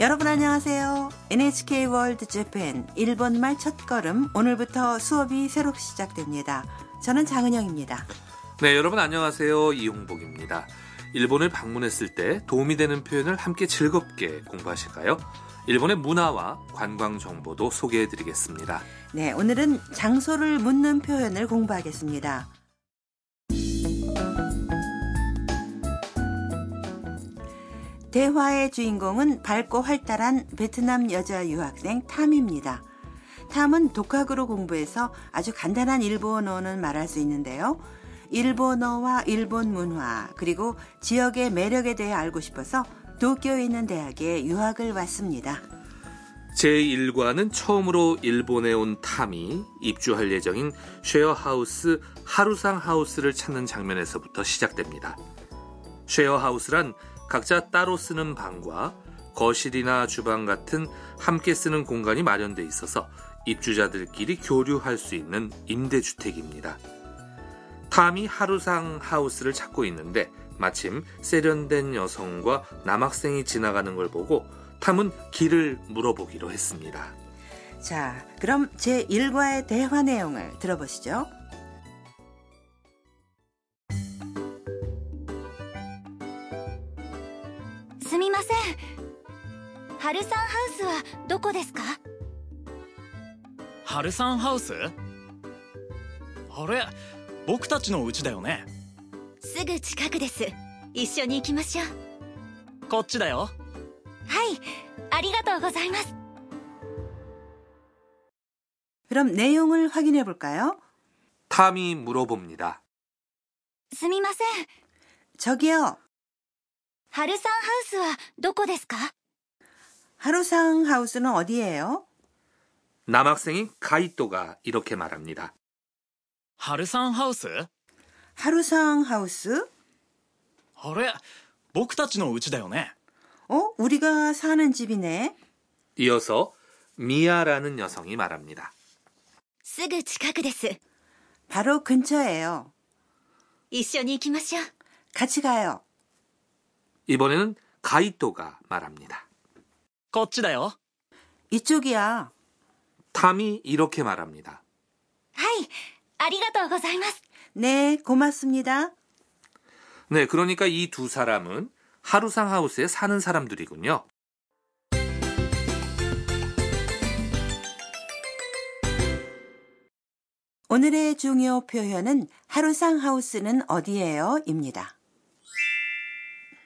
여러분 안녕하세요. NHK 월드 재팬 일본말 첫걸음 오늘부터 수업이 새로 시작됩니다. 저는 장은영입니다. 네, 여러분 안녕하세요. 이용복입니다. 일본을 방문했을 때 도움이 되는 표현을 함께 즐겁게 공부하실까요? 일본의 문화와 관광 정보도 소개해 드리겠습니다. 네, 오늘은 장소를 묻는 표현을 공부하겠습니다. 대화의 주인공은 밝고 활달한 베트남 여자 유학생 탐입니다. 탐은 독학으로 공부해서 아주 간단한 일본어는 말할 수 있는데요. 일본어와 일본 문화 그리고 지역의 매력에 대해 알고 싶어서 도쿄에 있는 대학에 유학을 왔습니다. 제1과는 처음으로 일본에 온 탐이 입주할 예정인 쉐어하우스 하루상 하우스를 찾는 장면에서부터 시작됩니다. 쉐어하우스란 각자 따로 쓰는 방과 거실이나 주방 같은 함께 쓰는 공간이 마련돼 있어서 입주자들끼리 교류할 수 있는 임대주택입니다. 탐이 하루상 하우스를 찾고 있는데 마침 세련된 여성과 남학생이 지나가는 걸 보고 탐은 길을 물어보기로 했습니다. 자, 그럼 제 1과의 대화 내용을 들어보시죠. すみません春さんハウスはどこですかハルサンハウスあれ僕たちの家だよねすぐ近くです一緒に行きましょうこっちだよはいありがとうございます 그럼 내용을 확인해 볼까요? 탐이 물어봅니다. すみません 저기요, 春さんハウスはどこですか 하루상 하우스는 어디예요? 남학생인 가이토가 이렇게 말합니다. ハルサンハウス 하루상 하우스? あれ僕たちの家だよね 어, 우리가 사는 집이네. 이어서 미아라는 여성이 말합니다. すぐ近くです 바로 근처예요. 一緒に行きましょう 같이 가요. 이번에는 가이토가 말합니다. 거치다요. 이쪽이야. 탐이 이렇게 말합니다. 하이, 아리가토 고자이마스. 네, 고맙습니다. 네, 그러니까 이 두 사람은 하루상 하우스에 사는 사람들이군요. 오늘의 중요 표현은 하루상 하우스는 어디예요? 입니다.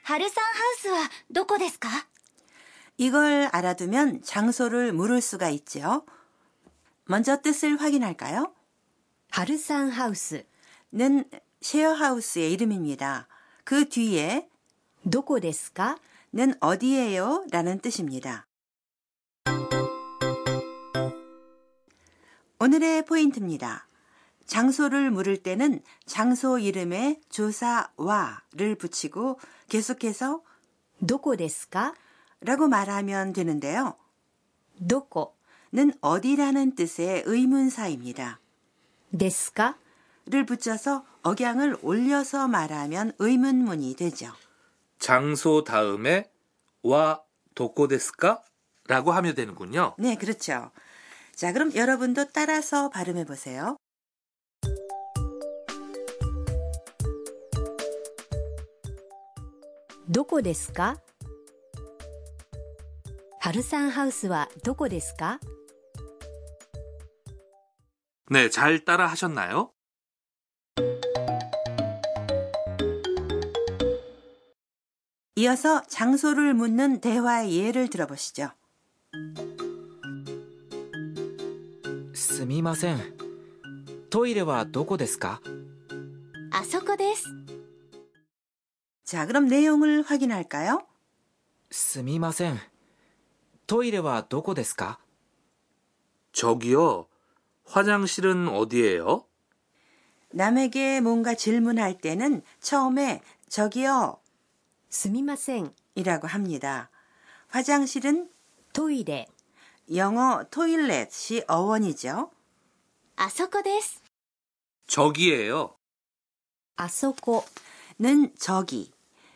春さんハウスはどこですか 이걸 알아두면 장소를 물을 수가 있죠. 먼저 뜻을 확인할까요? 春さんハウス 는 쉐어하우스의 이름입니다. 그 뒤에 どこですか 는 어디예요? 라는 뜻입니다. 오늘의 포인트입니다. 장소를 물을 때는 장소 이름에 조사와를 붙이고 계속해서 どこですか 라고 말하면 되는데요. どこ 는 어디라는 뜻의 의문사입니다. ですか 를 붙여서 억양을 올려서 말하면 의문문이 되죠. 장소 다음에 와 도코데스까? 라고 하면 되는군요. 네, 그렇죠. 자, 그럼 여러분도 따라서 발음해 보세요. どこですか春さんハウスはどこですか 네, 잘 따라 하셨나요? 이어서 장소를 묻는 대화의 예를 들어보시죠. すみませんトイレはどこですかあそこです 자, 그럼 내용을 확인할까요? すみませんトイレはどこですか 저기요, 화장실은 어디예요? 남에게 뭔가 질문할 때는 처음에 저기요 すみません 이라고 합니다. 화장실은 トイレ 영어 토일렛이 어원이죠. あそこです 저기예요. あそこ 는 저기,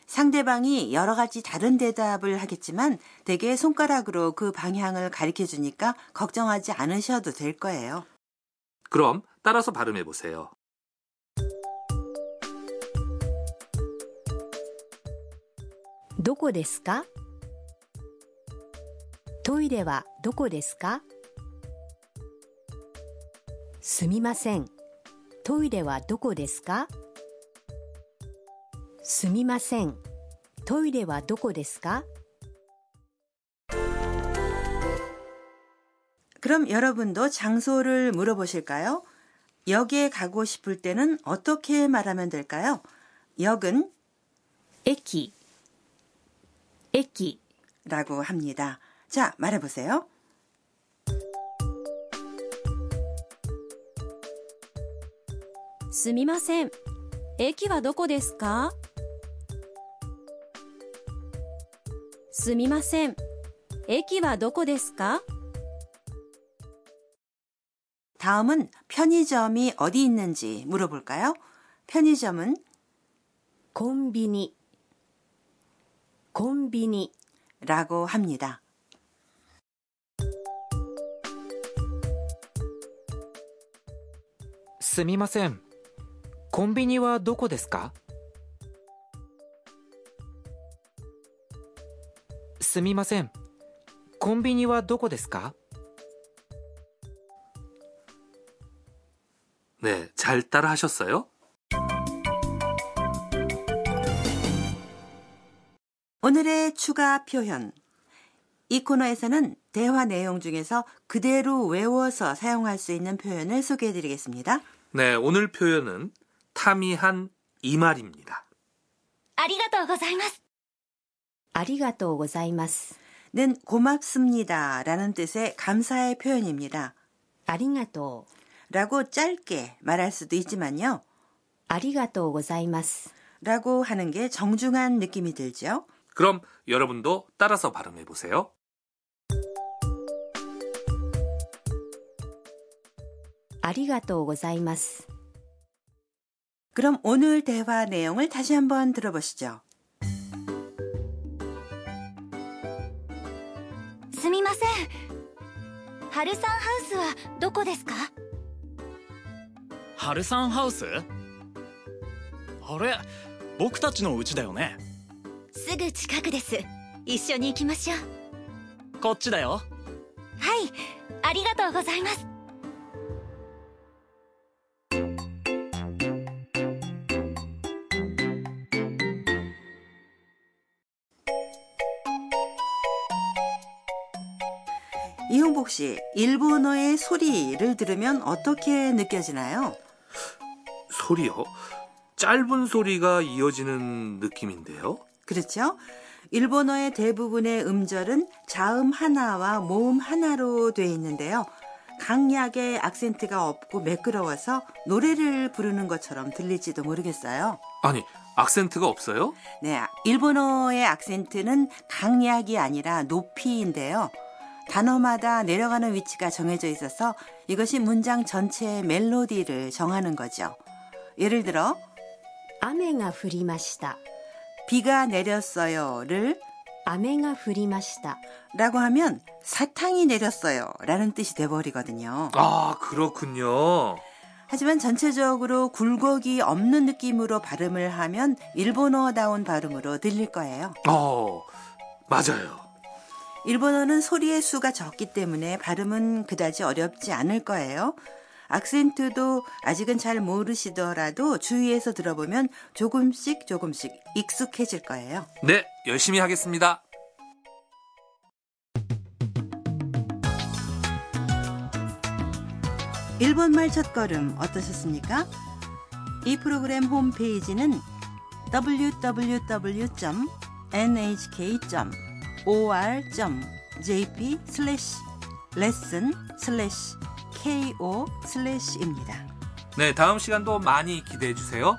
상대방이 여러 가지 다른 대답을 하겠지만 대개 손가락으로 그 방향을 가리켜 주니까 걱정하지 않으셔도 될 거예요. 그럼 따라서 발음해 보세요. どこですかトイレはどこですかすみません。トイレはどこですか すみません。トイレはどこですか 그럼 여러분도 장소를 물어보실까요? 역에 가고 싶을 때는 어떻게 말하면 될까요? 역은 駅駅 라고 합니다. 자, 말해보세요. すみません。駅はどこですか すみません。駅はどこですか 다음은 편의점이 어디 있는지 물어볼까요? 편의점은 コンビニコンビニ 라고 합니다. すみません。コンビニはどこで すかすみません。コンビニはどこですか 네, 잘 따라 하셨어요? 오늘의 추가 표현. 이 코너에서는 대화 내용 중에서 그대로 외워서 사용할 수 있는 표현을 소개해 드리겠습니다. 네, 오늘 표현은 탐이 한 이 말입니다. ありがとうございます。 아리가또 고자이마스는 고맙습니다라는 뜻의 감사의 표현입니다. 아리가또 라고 짧게 말할 수도 있지만요. 아리가또 고자이마스 라고 하는 게 정중한 느낌이 들죠. 그럼 여러분도 따라서 발음해 보세요. 아리가또 고자이마스 그럼 오늘 대화 내용을 다시 한번 들어보시죠. ハルさんハウスはどこですか？ハルサンハウス？あれ僕たちの家だよねすぐ近くです。一緒に行きましょう。こっちだよはい。ありがとうございます。 이홍복 씨, 일본어의 소리를 들으면 어떻게 느껴지나요? 소리요? 짧은 소리가 이어지는 느낌인데요. 그렇죠? 일본어의 대부분의 음절은 자음 하나와 모음 하나로 되어 있는데요. 강약의 악센트가 없고 매끄러워서 노래를 부르는 것처럼 들릴지도 모르겠어요. 아니, 악센트가 없어요? 네, 일본어의 악센트는 강약이 아니라 높이인데요. 단어마다 내려가는 위치가 정해져 있어서 이것이 문장 전체의 멜로디를 정하는 거죠. 예를 들어 雨が降りました。 비가 내렸어요를 雨が降りました。 라고 하면 사탕이 내렸어요 라는 뜻이 돼버리거든요. 아, 그렇군요. 하지만 전체적으로 굴곡이 없는 느낌으로 발음을 하면 일본어다운 발음으로 들릴 거예요. 어, 맞아요. 일본어는 소리의 수가 적기 때문에 발음은 그다지 어렵지 않을 거예요. 악센트도 아직은 잘 모르시더라도 주위에서 들어보면 조금씩 조금씩 익숙해질 거예요. 네, 열심히 하겠습니다. 일본말 첫걸음 어떠셨습니까? 이 프로그램 홈페이지는 www.nhk.or.jp 슬래시 레슨 슬래시 ko 슬래시입니다. 네, 다음 시간도 많이 기대해 주세요.